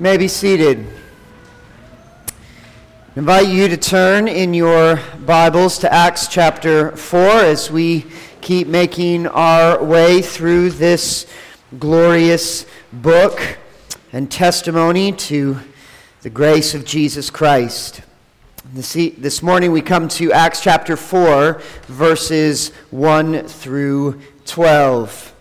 may be seated. I invite you to turn in your Bibles to Acts chapter 4 as we keep making our way through this glorious book and testimony to the grace of Jesus Christ. This, this morning we come to Acts chapter 4, verses 1 through 12.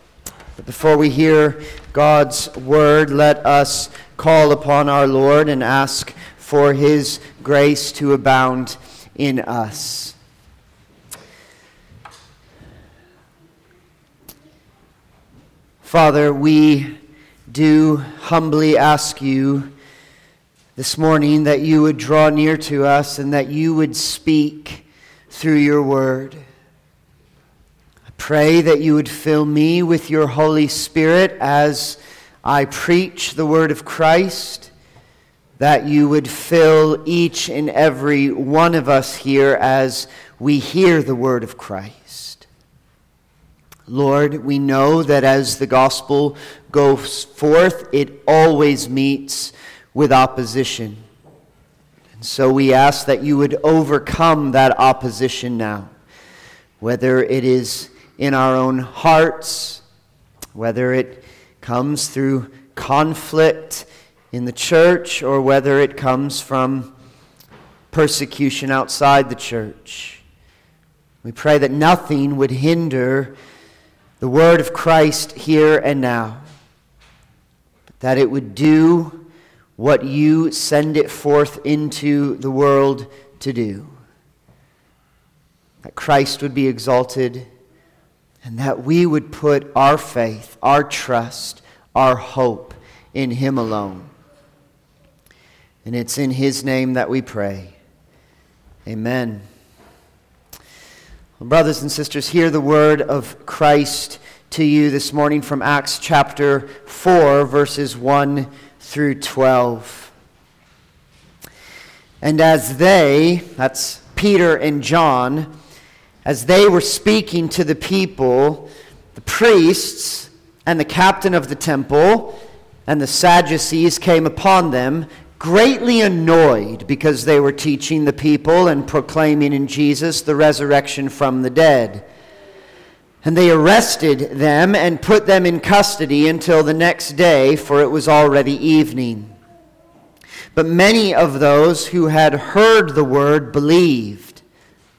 But before we hear God's word, let us call upon our Lord and ask for his grace to abound in us. Father, we do humbly ask you this morning that you would draw near to us and that you would speak through your word. Pray that you would fill me with your Holy Spirit as I preach the word of Christ, that you would fill each and every one of us here as we hear the word of Christ. Lord, we know that as the gospel goes forth, it always meets with opposition. And so we ask that you would overcome that opposition now, whether it is in our own hearts, whether it comes through conflict in the church or whether it comes from persecution outside the church. We pray that nothing would hinder the word of Christ here and now, but that it would do what you send it forth into the world to do. That Christ would be exalted and that we would put our faith, our trust, our hope in Him alone. And it's in His name that we pray. Amen. Well, brothers and sisters, hear the word of Christ to you this morning from Acts chapter 4, verses 1 through 12. And as they, that's Peter and John, as they were speaking to the people, the priests and the captain of the temple and the Sadducees came upon them, greatly annoyed because they were teaching the people and proclaiming in Jesus the resurrection from the dead. And they arrested them and put them in custody until the next day, for it was already evening. But many of those who had heard the word believed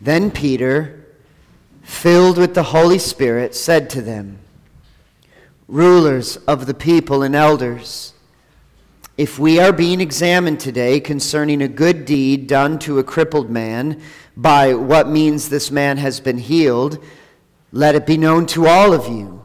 Then Peter, filled with the Holy Spirit, said to them, Rulers of the people and elders, if we are being examined today concerning a good deed done to a crippled man, by what means this man has been healed, let it be known to all of you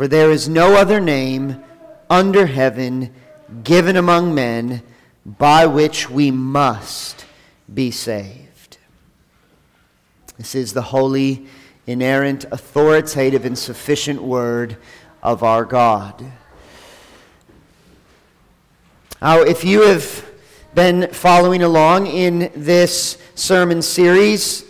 for there is no other name under heaven given among men by which we must be saved. This is the holy, inerrant, authoritative, and sufficient word of our God. Now, if you have been following along in this sermon series,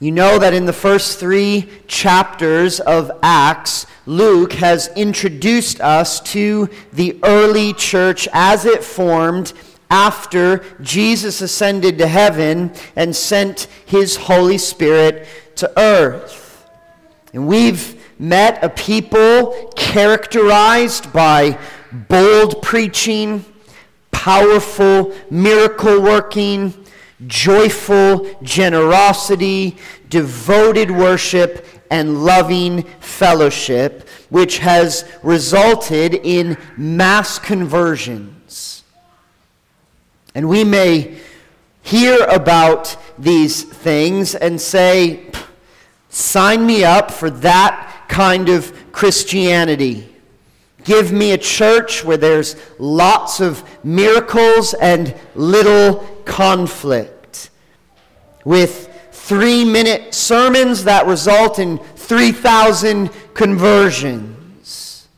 you know that in the first three chapters of Acts, Luke has introduced us to the early church as it formed after Jesus ascended to heaven and sent his Holy Spirit to earth. And we've met a people characterized by bold preaching powerful, miracle working, joyful generosity, devoted worship, and loving fellowship, which has resulted in mass conversions. And we may hear about these things and say, sign me up for that kind of Christianity. Give me a church where there's lots of miracles and little conflict. With three minute sermons that result in 3,000 conversions.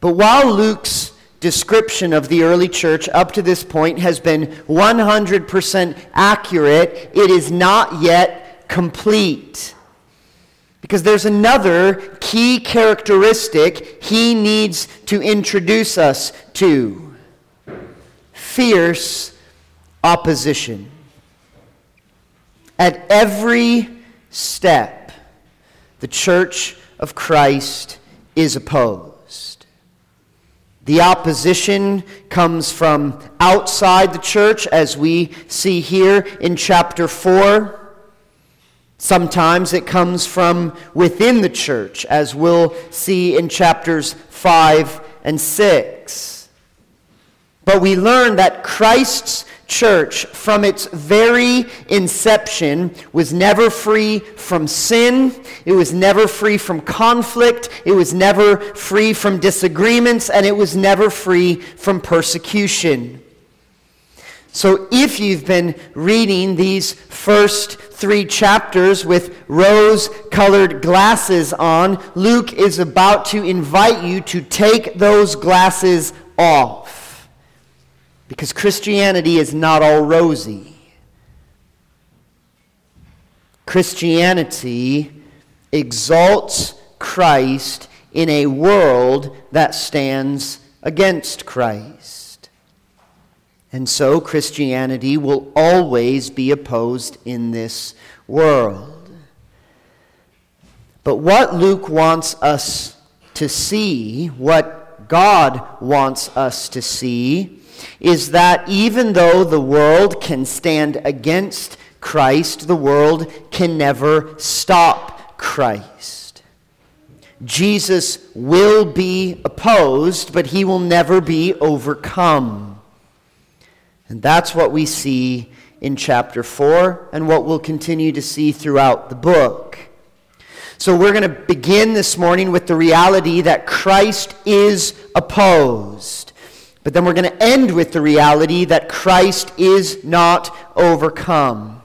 But while Luke's description of the early church up to this point has been 100% accurate, it is not yet complete. Because there's another key characteristic he needs to introduce us to fierce opposition. At every step, the church of Christ is opposed. The opposition comes from outside the church, as we see here in chapter 4. Sometimes it comes from within the church, as we'll see in chapters 5 and 6. But we learn that Christ's church, from its very inception, was never free from sin. It was never free from conflict. It was never free from disagreements. And it was never free from persecution. So, if you've been reading these first three chapters with rose colored glasses on, Luke is about to invite you to take those glasses off. Because Christianity is not all rosy. Christianity exalts Christ in a world that stands against Christ. And so Christianity will always be opposed in this world. But what Luke wants us to see, what God wants us to see, is that even though the world can stand against Christ, the world can never stop Christ. Jesus will be opposed, but he will never be overcome. And that's what we see in chapter 4 and what we'll continue to see throughout the book. So we're going to begin this morning with the reality that Christ is opposed. But then we're going to end with the reality that Christ is not overcome.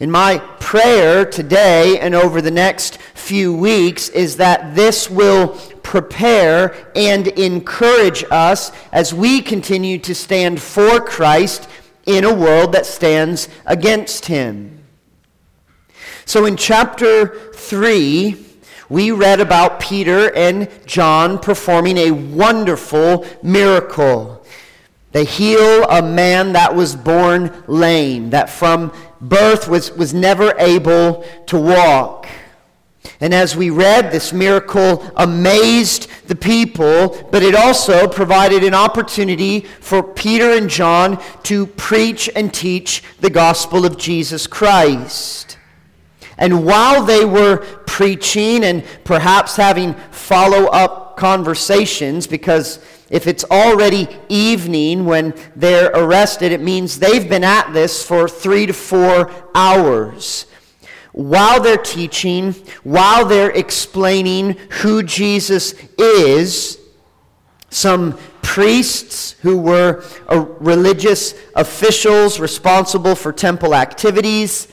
In my prayer today and over the next few weeks is that this will prepare and encourage us as we continue to stand for Christ in a world that stands against him. So in chapter 3, we read about Peter and John performing a wonderful miracle. They heal a man that was born lame, that from birth was, was never able to walk. And as we read, this miracle amazed the people, but it also provided an opportunity for Peter and John to preach and teach the gospel of Jesus Christ. And while they were preaching and perhaps having follow up conversations, because if it's already evening when they're arrested, it means they've been at this for three to four hours. While they're teaching, while they're explaining who Jesus is, some priests who were uh, religious officials responsible for temple activities,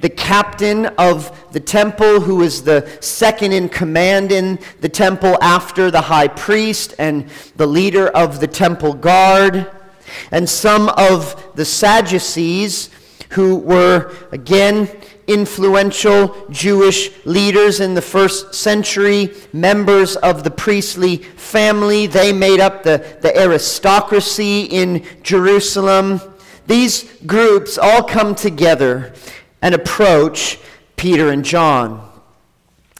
the captain of the temple, who is the second in command in the temple after the high priest and the leader of the temple guard, and some of the Sadducees, who were, again, influential Jewish leaders in the first century, members of the priestly family. They made up the, the aristocracy in Jerusalem. These groups all come together and approach Peter and John.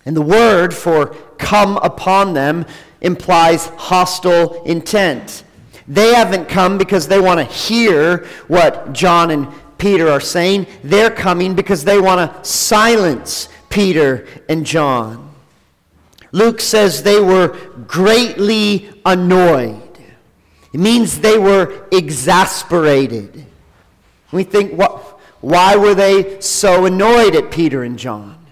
And the word for come upon them implies hostile intent. They haven't come because they want to hear what John and Peter are saying. They're coming because they want to silence Peter and John. Luke says they were greatly annoyed. It means they were exasperated. We think, what, why were they so annoyed at Peter and John?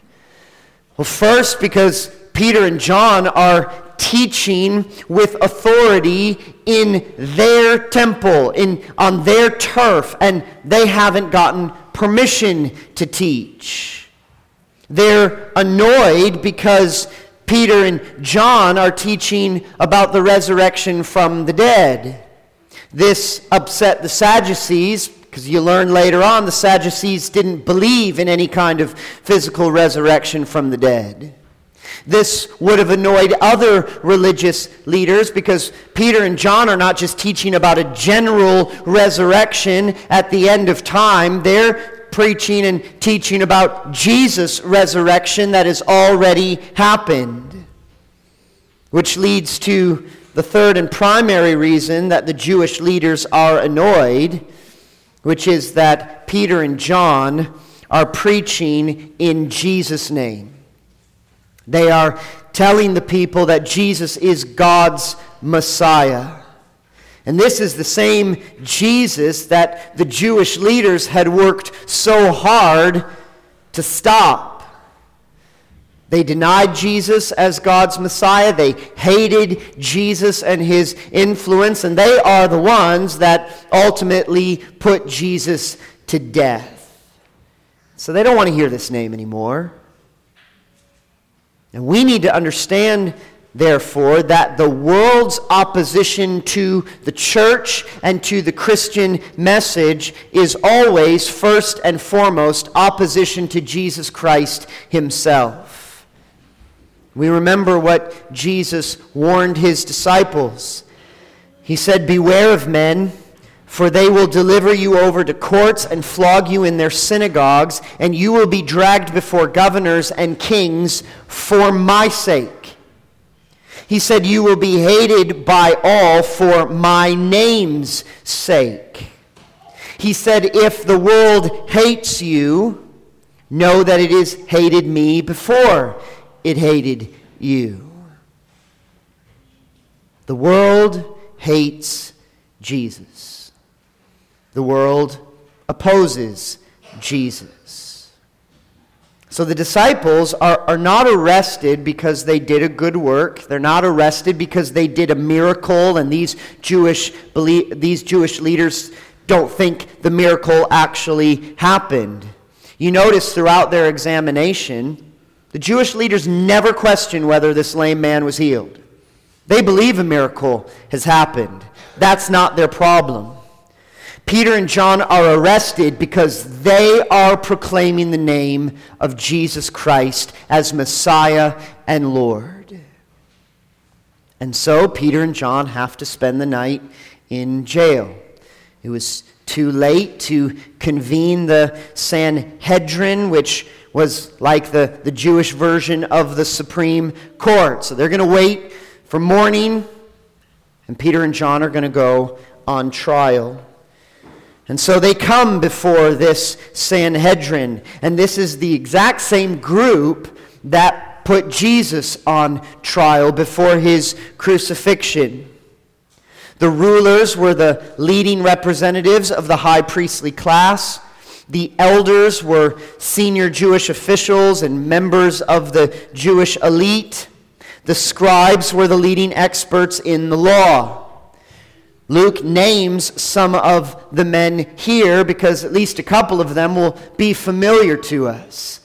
Well, first, because Peter and John are teaching with authority in their temple, in, on their turf, and they haven't gotten permission to teach. They're annoyed because Peter and John are teaching about the resurrection from the dead. This upset the Sadducees because you learn later on the Sadducees didn't believe in any kind of physical resurrection from the dead. This would have annoyed other religious leaders because Peter and John are not just teaching about a general resurrection at the end of time, they're preaching and teaching about Jesus' resurrection that has already happened. Which leads to the third and primary reason that the Jewish leaders are annoyed which is that Peter and John are preaching in Jesus' name. They are telling the people that Jesus is God's Messiah. And this is the same Jesus that the Jewish leaders had worked so hard to stop. They denied Jesus as God's Messiah. They hated Jesus and his influence, and they are the ones that ultimately put Jesus to death. So they don't want to hear this name anymore. And we need to understand, therefore, that the world's opposition to the church and to the Christian message is always, first and foremost, opposition to Jesus Christ himself. We remember what Jesus warned his disciples. He said, Beware of men, for they will deliver you over to courts and flog you in their synagogues, and you will be dragged before governors and kings for my sake. He said, You will be hated by all for my name's sake. He said, If the world hates you, know that it has hated me before it hated you. The world hates Jesus. The world opposes Jesus. So the disciples are, are not arrested because they did a good work. They're not arrested because they did a miracle, and these Jewish, these Jewish leaders don't think the miracle actually happened. You notice throughout their examination, the Jewish leaders never question whether this lame man was healed. They believe a miracle has happened. That's not their problem. Peter and John are arrested because they are proclaiming the name of Jesus Christ as Messiah and Lord. And so Peter and John have to spend the night in jail. It was too late to convene the Sanhedrin, which was like the, the Jewish version of the Supreme Court. So they're going to wait for morning, and Peter and John are going to go on trial. And so they come before this Sanhedrin, and this is the exact same group that put Jesus on trial before his crucifixion. The rulers were the leading representatives of the high priestly class. The elders were senior Jewish officials and members of the Jewish elite. The scribes were the leading experts in the law. Luke names some of the men here because at least a couple of them will be familiar to us.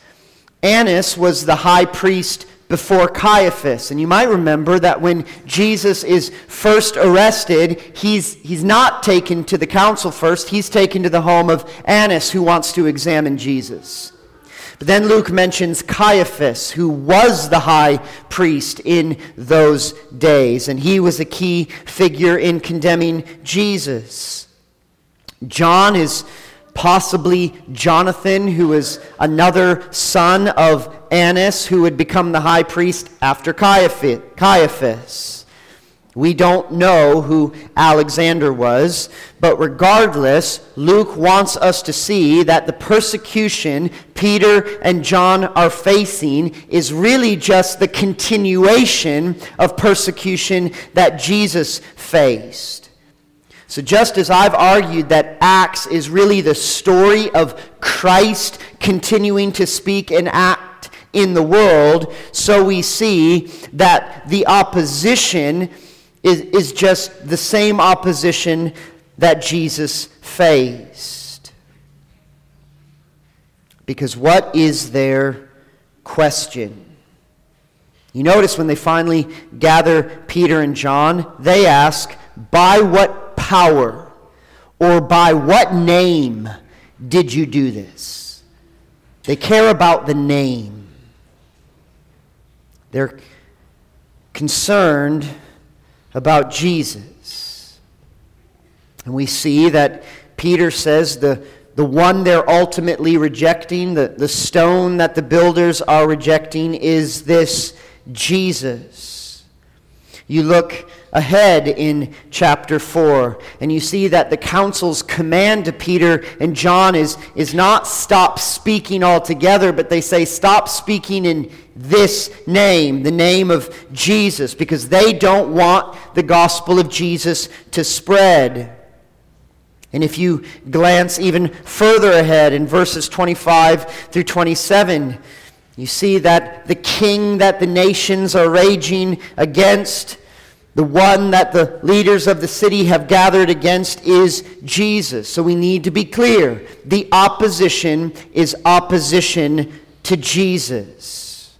Annas was the high priest before Caiaphas. And you might remember that when Jesus is first arrested, he's, he's not taken to the council first, he's taken to the home of Annas, who wants to examine Jesus. But then Luke mentions Caiaphas, who was the high priest in those days, and he was a key figure in condemning Jesus. John is possibly Jonathan, who is another son of Annas, who would become the high priest after Caiaphas. We don't know who Alexander was, but regardless, Luke wants us to see that the persecution Peter and John are facing is really just the continuation of persecution that Jesus faced. So, just as I've argued that Acts is really the story of Christ continuing to speak and act in the world, so we see that the opposition is, is just the same opposition that Jesus faced. Because what is their question? You notice when they finally gather Peter and John, they ask, By what power or by what name did you do this? They care about the name. They're concerned about Jesus. And we see that Peter says the, the one they're ultimately rejecting, the, the stone that the builders are rejecting, is this Jesus. You look ahead in chapter 4 and you see that the council's command to Peter and John is, is not stop speaking altogether, but they say stop speaking in this name, the name of Jesus, because they don't want the gospel of Jesus to spread. And if you glance even further ahead in verses 25 through 27, you see that the king that the nations are raging against, the one that the leaders of the city have gathered against, is Jesus. So we need to be clear. The opposition is opposition to Jesus.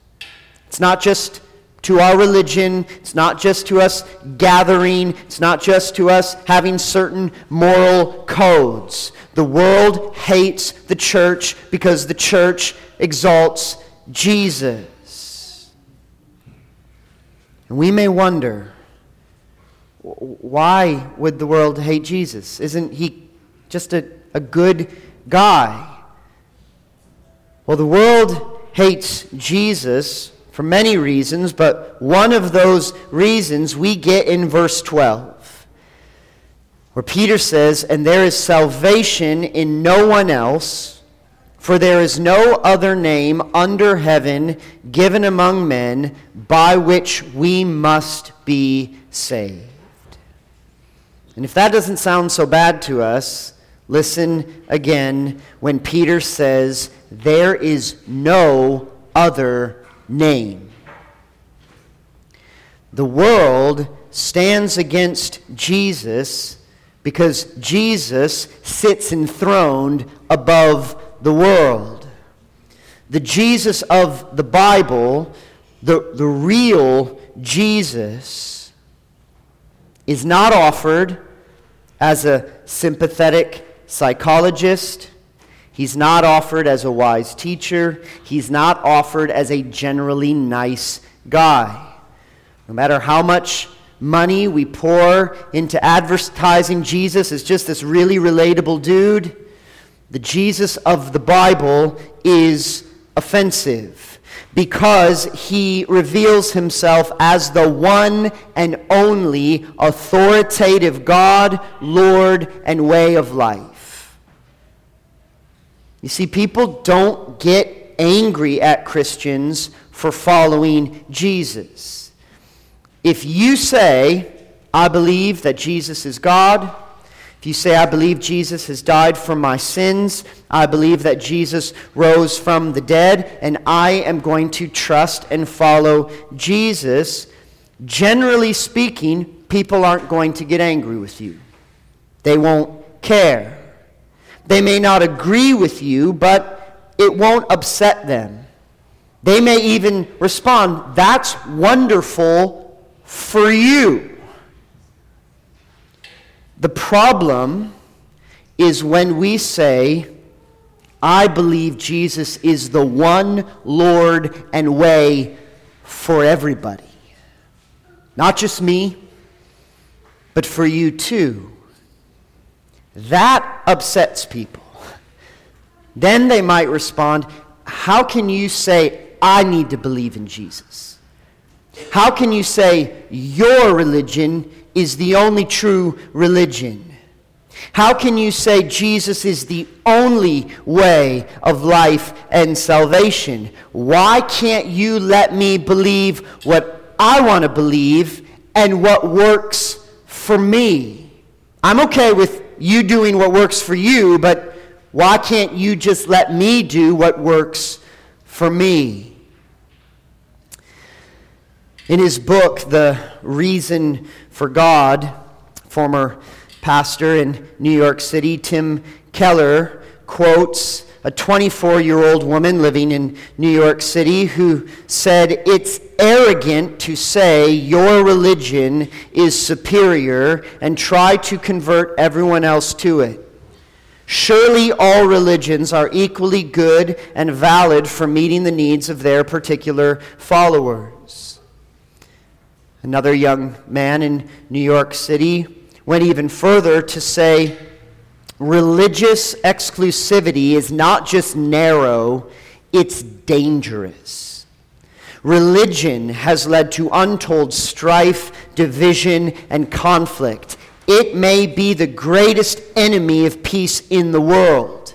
It's not just to our religion. It's not just to us gathering. It's not just to us having certain moral codes. The world hates the church because the church exalts Jesus. And we may wonder why would the world hate Jesus? Isn't he just a, a good guy? Well, the world hates Jesus for many reasons, but one of those reasons we get in verse 12, where Peter says, And there is salvation in no one else, for there is no other name under heaven given among men by which we must be saved. And if that doesn't sound so bad to us, listen again when Peter says, There is no other name. The world stands against Jesus because Jesus sits enthroned above the world. The Jesus of the Bible, the, the real Jesus, is not offered as a sympathetic psychologist He's not offered as a wise teacher. He's not offered as a generally nice guy. No matter how much money we pour into advertising Jesus as just this really relatable dude, the Jesus of the Bible is offensive because he reveals himself as the one and only authoritative God, Lord, and way of life. You see, people don't get angry at Christians for following Jesus. If you say, I believe that Jesus is God, if you say, I believe Jesus has died for my sins, I believe that Jesus rose from the dead, and I am going to trust and follow Jesus, generally speaking, people aren't going to get angry with you. They won't care. They may not agree with you, but it won't upset them. They may even respond, That's wonderful for you. The problem is when we say, I believe Jesus is the one Lord and way for everybody. Not just me, but for you too. That upsets people. Then they might respond, How can you say, I need to believe in Jesus? How can you say your religion is the only true religion? How can you say Jesus is the only way of life and salvation? Why can't you let me believe what I want to believe and what works for me? I'm okay with you doing what works for you, but why can't you just let me do what works for me? In his book, The Reason for God, former pastor in New York City, Tim Keller, quotes a 24 year old woman living in New York City who said, It's arrogant to say your religion is superior and try to convert everyone else to it. Surely all religions are equally good and valid for meeting the needs of their particular followers. Another young man in New York City went even further to say religious exclusivity is not just narrow, it's dangerous. Religion has led to untold strife, division, and conflict. It may be the greatest enemy of peace in the world.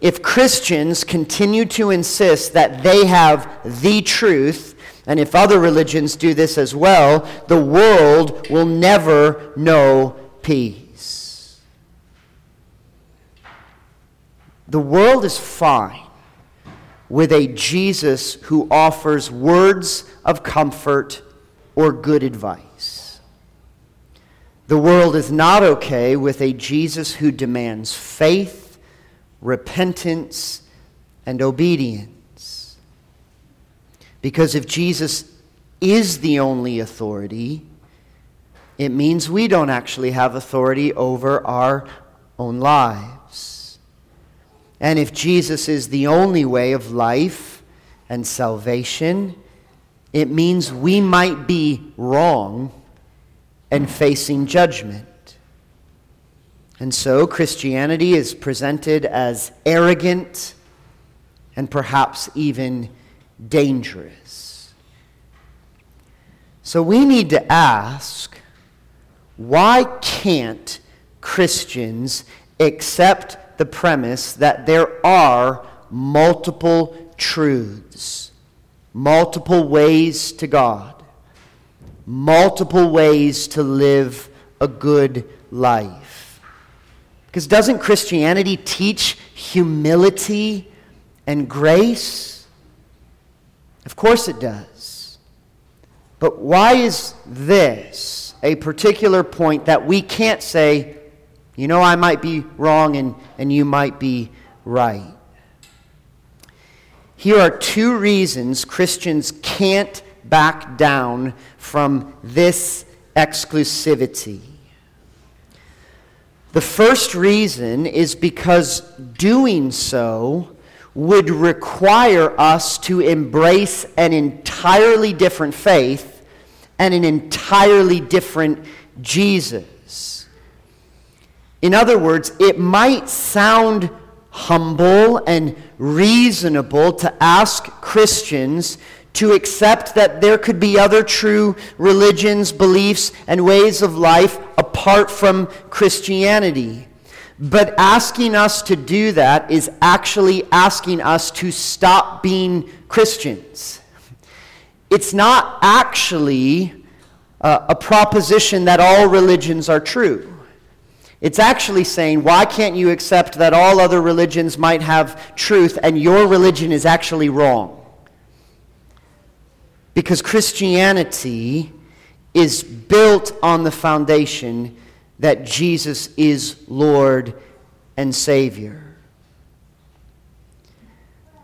If Christians continue to insist that they have the truth, and if other religions do this as well, the world will never know peace. The world is fine with a Jesus who offers words of comfort or good advice. The world is not okay with a Jesus who demands faith, repentance, and obedience. Because if Jesus is the only authority, it means we don't actually have authority over our own lives. And if Jesus is the only way of life and salvation, it means we might be wrong and facing judgment. And so Christianity is presented as arrogant and perhaps even dangerous. So we need to ask why can't Christians accept the premise that there are multiple truths, multiple ways to God, multiple ways to live a good life? Because doesn't Christianity teach humility and grace? Of course it does. But why is this a particular point that we can't say, you know, I might be wrong and, and you might be right? Here are two reasons Christians can't back down from this exclusivity. The first reason is because doing so would require us to embrace an entirely different faith and an entirely different Jesus. In other words, it might sound humble and reasonable to ask Christians to accept that there could be other true religions, beliefs, and ways of life apart from Christianity. But asking us to do that is actually asking us to stop being Christians. It's not actually uh, a proposition that all religions are true. It's actually saying, why can't you accept that all other religions might have truth and your religion is actually wrong? Because Christianity is built on the foundation that Jesus is Lord and Savior.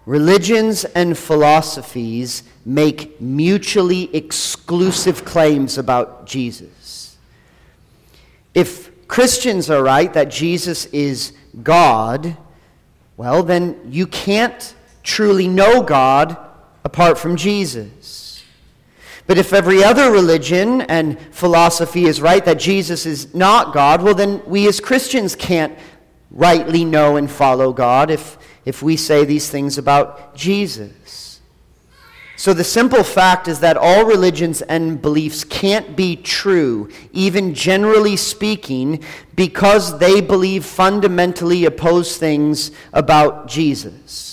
Religions and philosophies make mutually exclusive claims about Jesus. If Christians are right that Jesus is God, well, then you can't truly know God apart from Jesus. But if every other religion and philosophy is right that Jesus is not God, well, then we as Christians can't rightly know and follow God if, if we say these things about Jesus. So, the simple fact is that all religions and beliefs can't be true, even generally speaking, because they believe fundamentally opposed things about Jesus.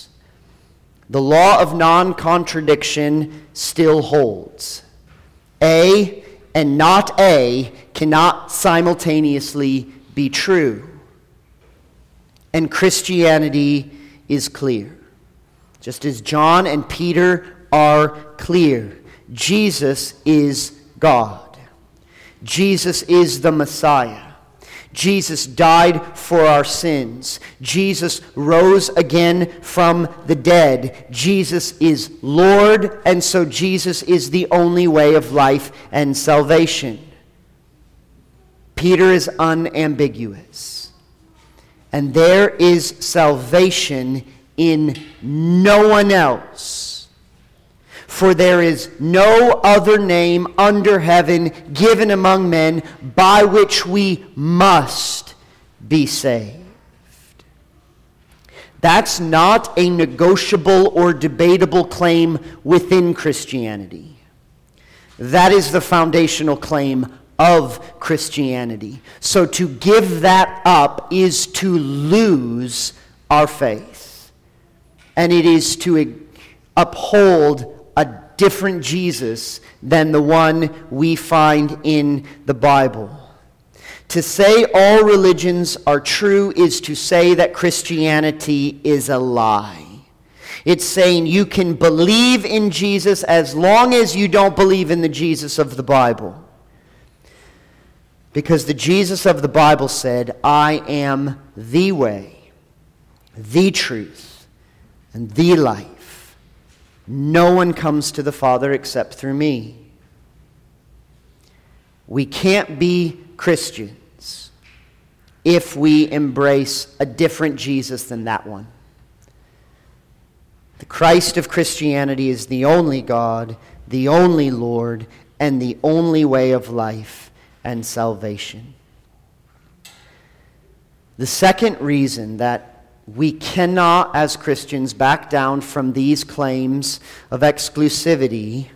The law of non contradiction still holds. A and not A cannot simultaneously be true. And Christianity is clear. Just as John and Peter are clear Jesus is God, Jesus is the Messiah. Jesus died for our sins. Jesus rose again from the dead. Jesus is Lord, and so Jesus is the only way of life and salvation. Peter is unambiguous. And there is salvation in no one else for there is no other name under heaven given among men by which we must be saved. That's not a negotiable or debatable claim within Christianity. That is the foundational claim of Christianity. So to give that up is to lose our faith. And it is to uphold a different Jesus than the one we find in the Bible. To say all religions are true is to say that Christianity is a lie. It's saying you can believe in Jesus as long as you don't believe in the Jesus of the Bible. Because the Jesus of the Bible said, I am the way, the truth, and the life. No one comes to the Father except through me. We can't be Christians if we embrace a different Jesus than that one. The Christ of Christianity is the only God, the only Lord, and the only way of life and salvation. The second reason that we cannot, as Christians, back down from these claims of exclusivity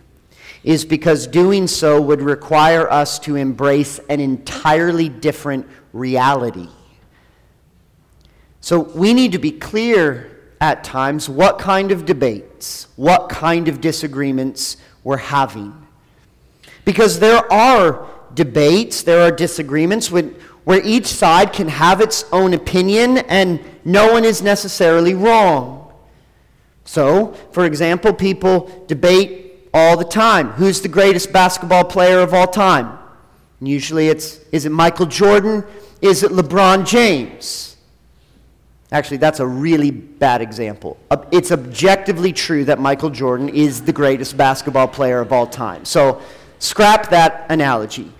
is because doing so would require us to embrace an entirely different reality. So we need to be clear at times what kind of debates, what kind of disagreements we're having. Because there are debates, there are disagreements with, where each side can have its own opinion and no one is necessarily wrong. So, for example, people debate all the time who's the greatest basketball player of all time? And usually it's is it Michael Jordan? Is it LeBron James? Actually, that's a really bad example. It's objectively true that Michael Jordan is the greatest basketball player of all time. So, scrap that analogy.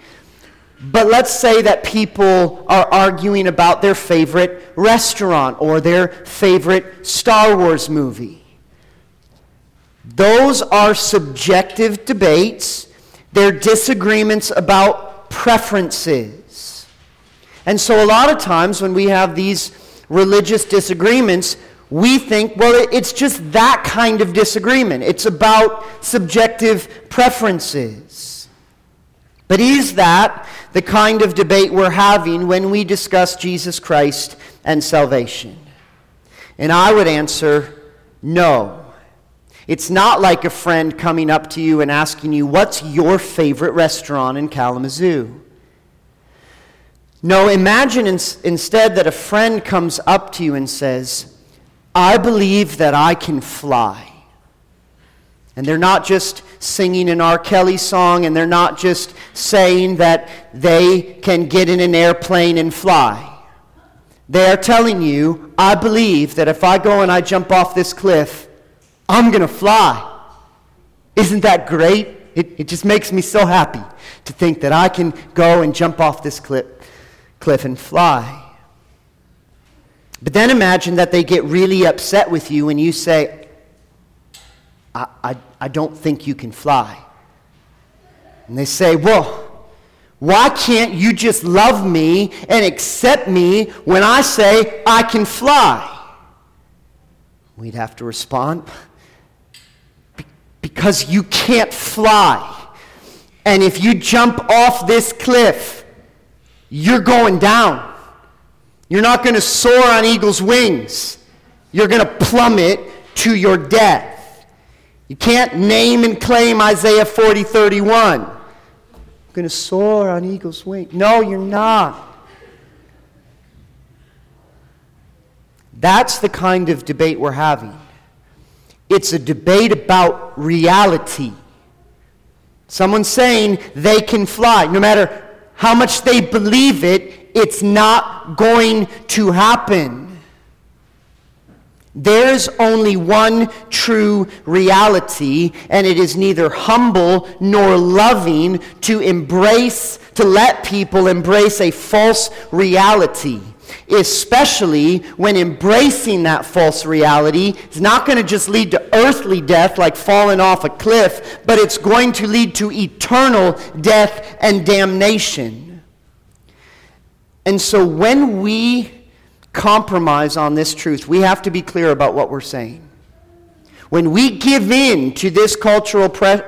But let's say that people are arguing about their favorite restaurant or their favorite Star Wars movie. Those are subjective debates, they're disagreements about preferences. And so, a lot of times when we have these religious disagreements, we think, well, it's just that kind of disagreement. It's about subjective preferences. But is that the kind of debate we're having when we discuss Jesus Christ and salvation? And I would answer no. It's not like a friend coming up to you and asking you, What's your favorite restaurant in Kalamazoo? No, imagine in, instead that a friend comes up to you and says, I believe that I can fly. And they're not just singing an R. Kelly song, and they're not just saying that they can get in an airplane and fly. They are telling you, I believe that if I go and I jump off this cliff, I'm going to fly. Isn't that great? It, it just makes me so happy to think that I can go and jump off this cliff, cliff and fly. But then imagine that they get really upset with you when you say, I, I, I don't think you can fly. And they say, Well, why can't you just love me and accept me when I say I can fly? We'd have to respond, because you can't fly. And if you jump off this cliff, you're going down. You're not going to soar on eagle's wings. You're going to plummet to your death. You can't name and claim Isaiah 40 31. I'm going to soar on eagle's wings. No, you're not. That's the kind of debate we're having. It's a debate about reality. Someone saying they can fly. No matter how much they believe it, it's not going to happen. There's only one true reality, and it is neither humble nor loving to embrace, to let people embrace a false reality especially when embracing that false reality is not going to just lead to earthly death like falling off a cliff, but it's going to lead to eternal death and damnation. And so when we compromise on this truth, we have to be clear about what we're saying. When we give in to this cultural pre-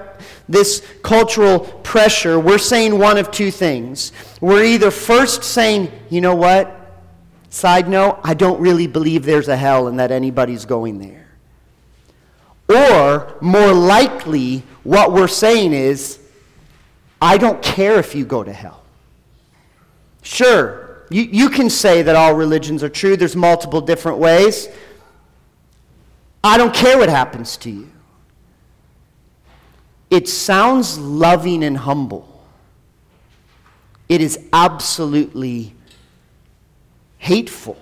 this cultural pressure, we're saying one of two things. We're either first saying, you know what? Side note, I don't really believe there's a hell and that anybody's going there. Or, more likely, what we're saying is, I don't care if you go to hell. Sure, you, you can say that all religions are true, there's multiple different ways. I don't care what happens to you. It sounds loving and humble. It is absolutely hateful.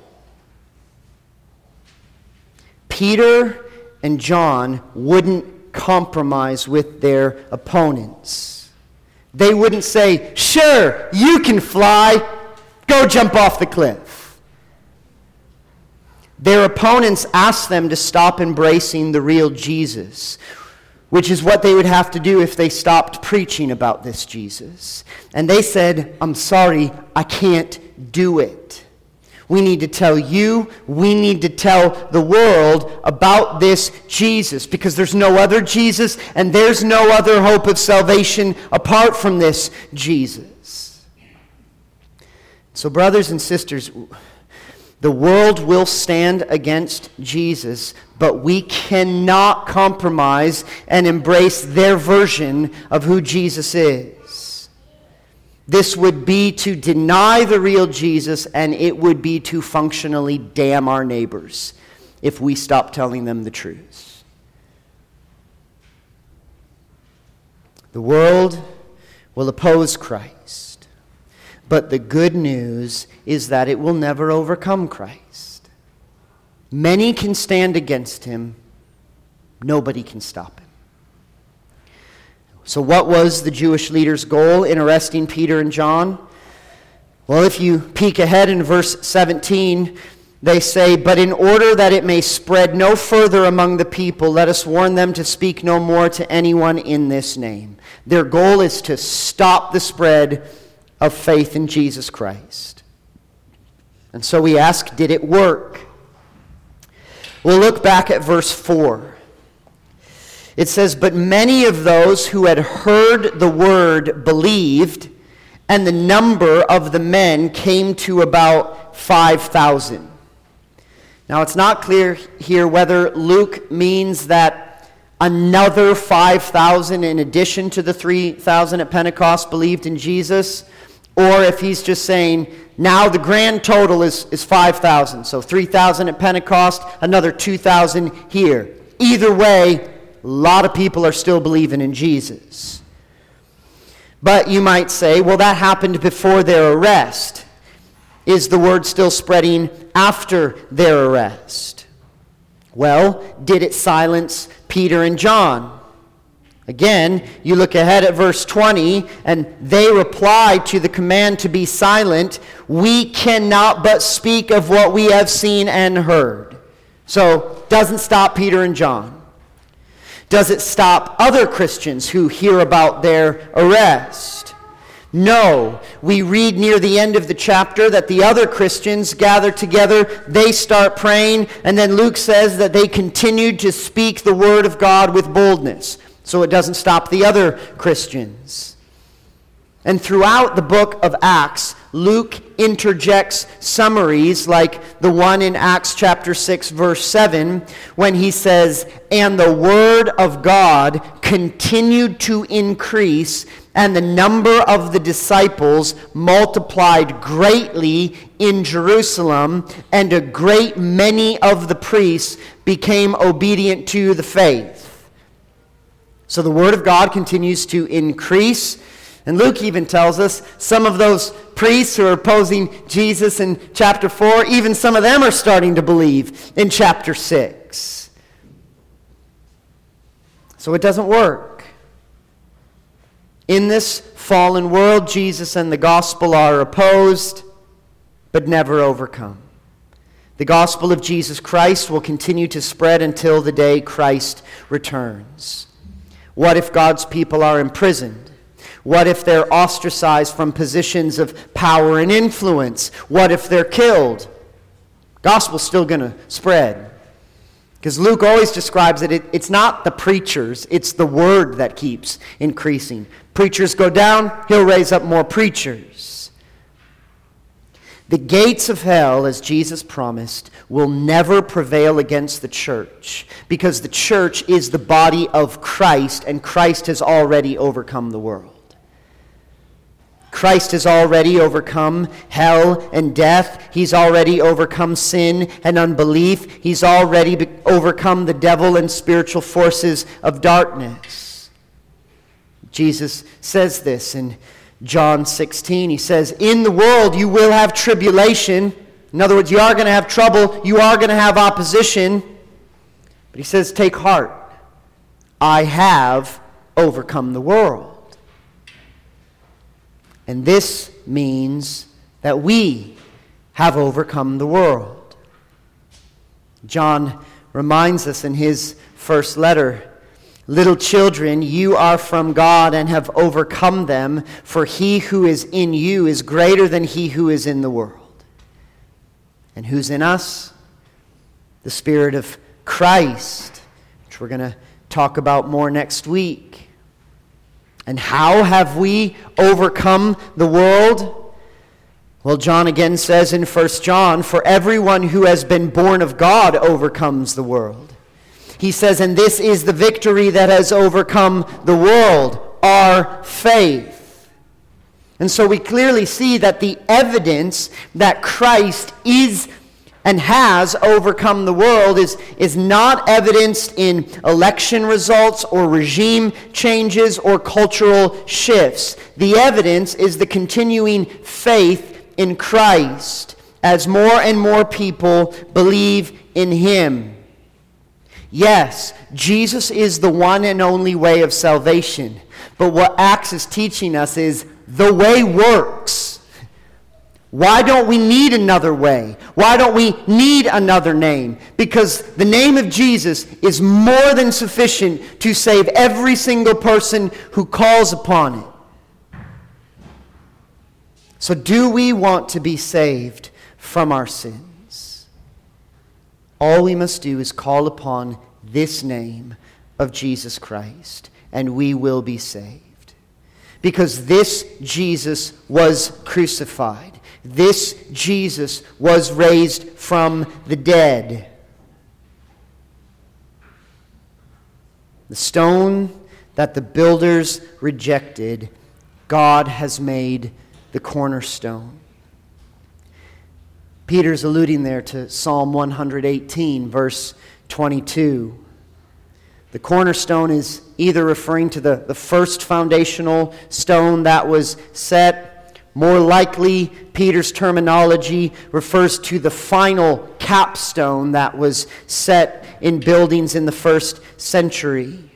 Peter and John wouldn't compromise with their opponents. They wouldn't say, Sure, you can fly, go jump off the cliff. Their opponents asked them to stop embracing the real Jesus, which is what they would have to do if they stopped preaching about this Jesus. And they said, I'm sorry, I can't do it. We need to tell you, we need to tell the world about this Jesus because there's no other Jesus and there's no other hope of salvation apart from this Jesus. So, brothers and sisters, the world will stand against Jesus, but we cannot compromise and embrace their version of who Jesus is. This would be to deny the real Jesus, and it would be to functionally damn our neighbors if we stop telling them the truth. The world will oppose Christ, but the good news is that it will never overcome Christ. Many can stand against him, nobody can stop him. So, what was the Jewish leaders' goal in arresting Peter and John? Well, if you peek ahead in verse 17, they say, But in order that it may spread no further among the people, let us warn them to speak no more to anyone in this name. Their goal is to stop the spread of faith in Jesus Christ. And so we ask, did it work? We'll look back at verse 4. It says, But many of those who had heard the word believed, and the number of the men came to about 5,000. Now, it's not clear here whether Luke means that another 5,000 in addition to the 3,000 at Pentecost believed in Jesus, or if he's just saying, now the grand total is, is 5,000. So 3,000 at Pentecost, another 2,000 here. Either way, a lot of people are still believing in Jesus. But you might say, well, that happened before their arrest. Is the word still spreading after their arrest? Well, did it silence Peter and John? Again, you look ahead at verse 20, and they reply to the command to be silent We cannot but speak of what we have seen and heard. So, doesn't stop Peter and John. Does it stop other Christians who hear about their arrest? No. We read near the end of the chapter that the other Christians gather together, they start praying, and then Luke says that they continued to speak the word of God with boldness. So it doesn't stop the other Christians. And throughout the book of Acts, Luke interjects summaries like the one in Acts chapter 6, verse 7, when he says, And the word of God continued to increase, and the number of the disciples multiplied greatly in Jerusalem, and a great many of the priests became obedient to the faith. So the word of God continues to increase. And Luke even tells us some of those priests who are opposing Jesus in chapter 4, even some of them are starting to believe in chapter 6. So it doesn't work. In this fallen world, Jesus and the gospel are opposed, but never overcome. The gospel of Jesus Christ will continue to spread until the day Christ returns. What if God's people are imprisoned? What if they're ostracized from positions of power and influence? What if they're killed? Gospel's still going to spread. Because Luke always describes it, it, it's not the preachers, it's the word that keeps increasing. Preachers go down, he'll raise up more preachers. The gates of hell, as Jesus promised, will never prevail against the church because the church is the body of Christ and Christ has already overcome the world. Christ has already overcome hell and death. He's already overcome sin and unbelief. He's already be- overcome the devil and spiritual forces of darkness. Jesus says this in John 16. He says, In the world you will have tribulation. In other words, you are going to have trouble, you are going to have opposition. But he says, Take heart. I have overcome the world. And this means that we have overcome the world. John reminds us in his first letter Little children, you are from God and have overcome them, for he who is in you is greater than he who is in the world. And who's in us? The Spirit of Christ, which we're going to talk about more next week. And how have we overcome the world? Well, John again says in 1 John, For everyone who has been born of God overcomes the world. He says, And this is the victory that has overcome the world, our faith. And so we clearly see that the evidence that Christ is and has overcome the world is, is not evidenced in election results or regime changes or cultural shifts. The evidence is the continuing faith in Christ as more and more people believe in Him. Yes, Jesus is the one and only way of salvation. But what Acts is teaching us is the way works. Why don't we need another way? Why don't we need another name? Because the name of Jesus is more than sufficient to save every single person who calls upon it. So, do we want to be saved from our sins? All we must do is call upon this name of Jesus Christ, and we will be saved. Because this Jesus was crucified, this Jesus was raised from the dead. The stone that the builders rejected, God has made the cornerstone. Peter's alluding there to Psalm 118, verse 22. The cornerstone is either referring to the, the first foundational stone that was set. More likely, Peter's terminology refers to the final capstone that was set in buildings in the first century.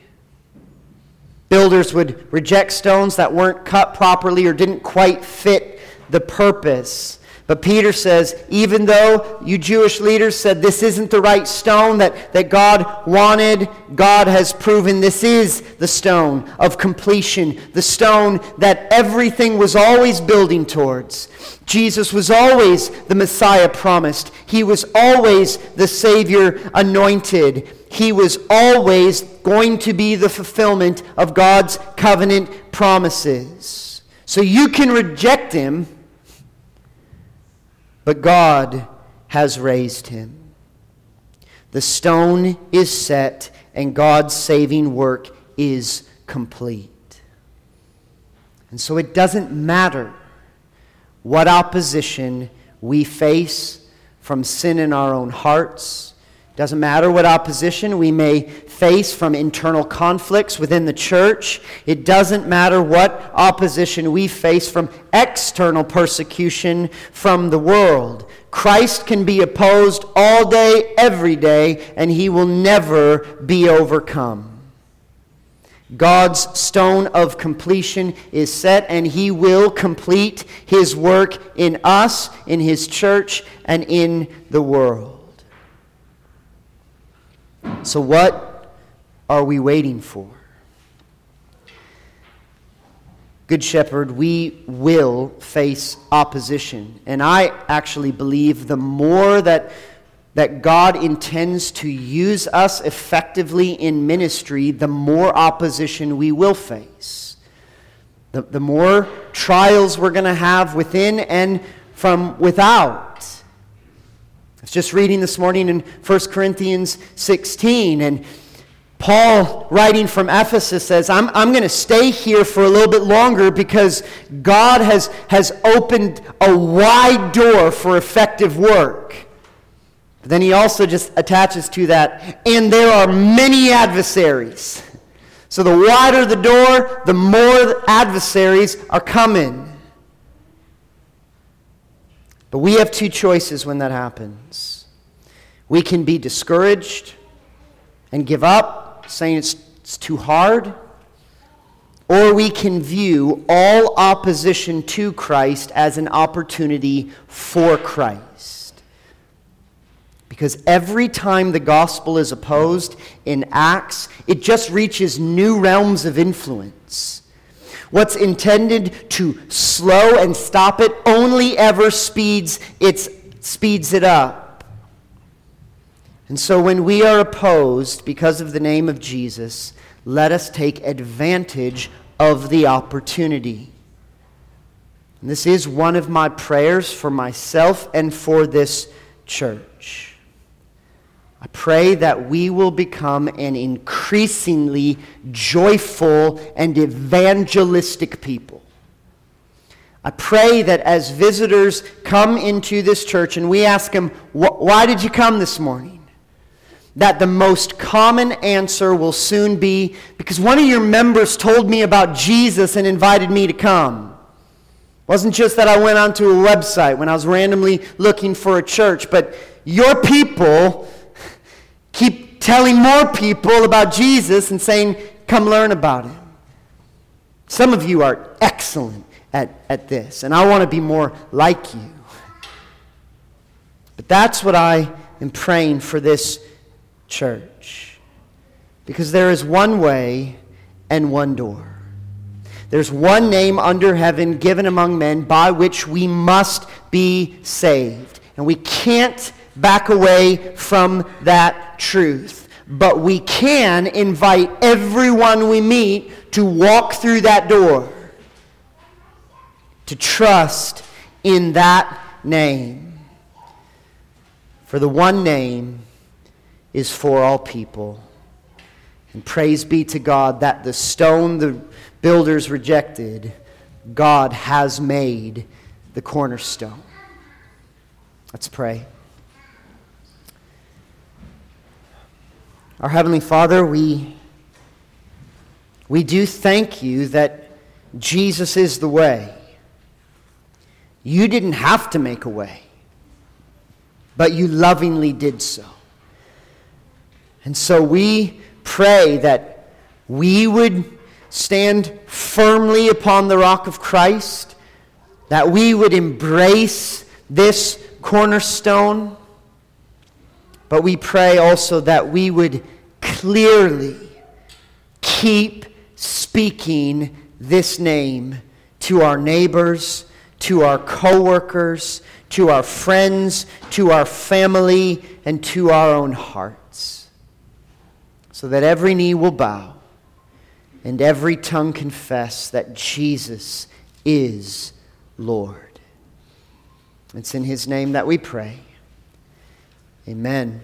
Builders would reject stones that weren't cut properly or didn't quite fit the purpose. But Peter says, even though you Jewish leaders said this isn't the right stone that, that God wanted, God has proven this is the stone of completion, the stone that everything was always building towards. Jesus was always the Messiah promised, He was always the Savior anointed. he was always going to be the fulfillment of God's covenant promises. So you can reject him, but God has raised him. The stone is set, and God's saving work is complete. And so it doesn't matter what opposition we face from sin in our own hearts doesn't matter what opposition we may face from internal conflicts within the church. It doesn't matter what opposition we face from external persecution from the world. Christ can be opposed all day, every day, and he will never be overcome. God's stone of completion is set, and he will complete his work in us, in his church, and in the world. So, what are we waiting for? Good Shepherd, we will face opposition. And I actually believe the more that, that God intends to use us effectively in ministry, the more opposition we will face. The, the more trials we're going to have within and from without I was just reading this morning in 1 Corinthians 16, and Paul, writing from Ephesus, says, I'm, I'm going to stay here for a little bit longer because God has, has opened a wide door for effective work. But then he also just attaches to that, and there are many adversaries. So the wider the door, the more adversaries are coming. But we have two choices when that happens. We can be discouraged and give up, saying it's, it's too hard, or we can view all opposition to Christ as an opportunity for Christ. Because every time the gospel is opposed in Acts, it just reaches new realms of influence. What's intended to slow and stop it only ever speeds, its, speeds it up. And so when we are opposed because of the name of Jesus, let us take advantage of the opportunity. And this is one of my prayers for myself and for this church. I pray that we will become an increasingly joyful and evangelistic people. I pray that as visitors come into this church and we ask them, Why did you come this morning? That the most common answer will soon be, Because one of your members told me about Jesus and invited me to come. It wasn't just that I went onto a website when I was randomly looking for a church, but your people keep telling more people about Jesus and saying, come learn about him. Some of you are excellent at, at this, and I want to be more like you. But that's what I am praying for this church. Because there is one way and one door. There's one name under heaven given among men by which we must be saved. And we can't back away from that truth. But we can invite everyone we meet to walk through that door, to trust in that name. For the one name is for all people. And praise be to God that the stone the builders rejected, God has made the cornerstone. Let's pray. Our Heavenly Father, we, we do thank you that Jesus is the way. You didn't have to make a way, but you lovingly did so. And so we pray that we would stand firmly upon the rock of Christ, that we would embrace this cornerstone but we pray also that we would clearly keep speaking this name to our neighbors, to our coworkers, to our friends, to our family, and to our own hearts. So that every knee will bow and every tongue confess that Jesus is Lord. It's in his name that we pray. Amen.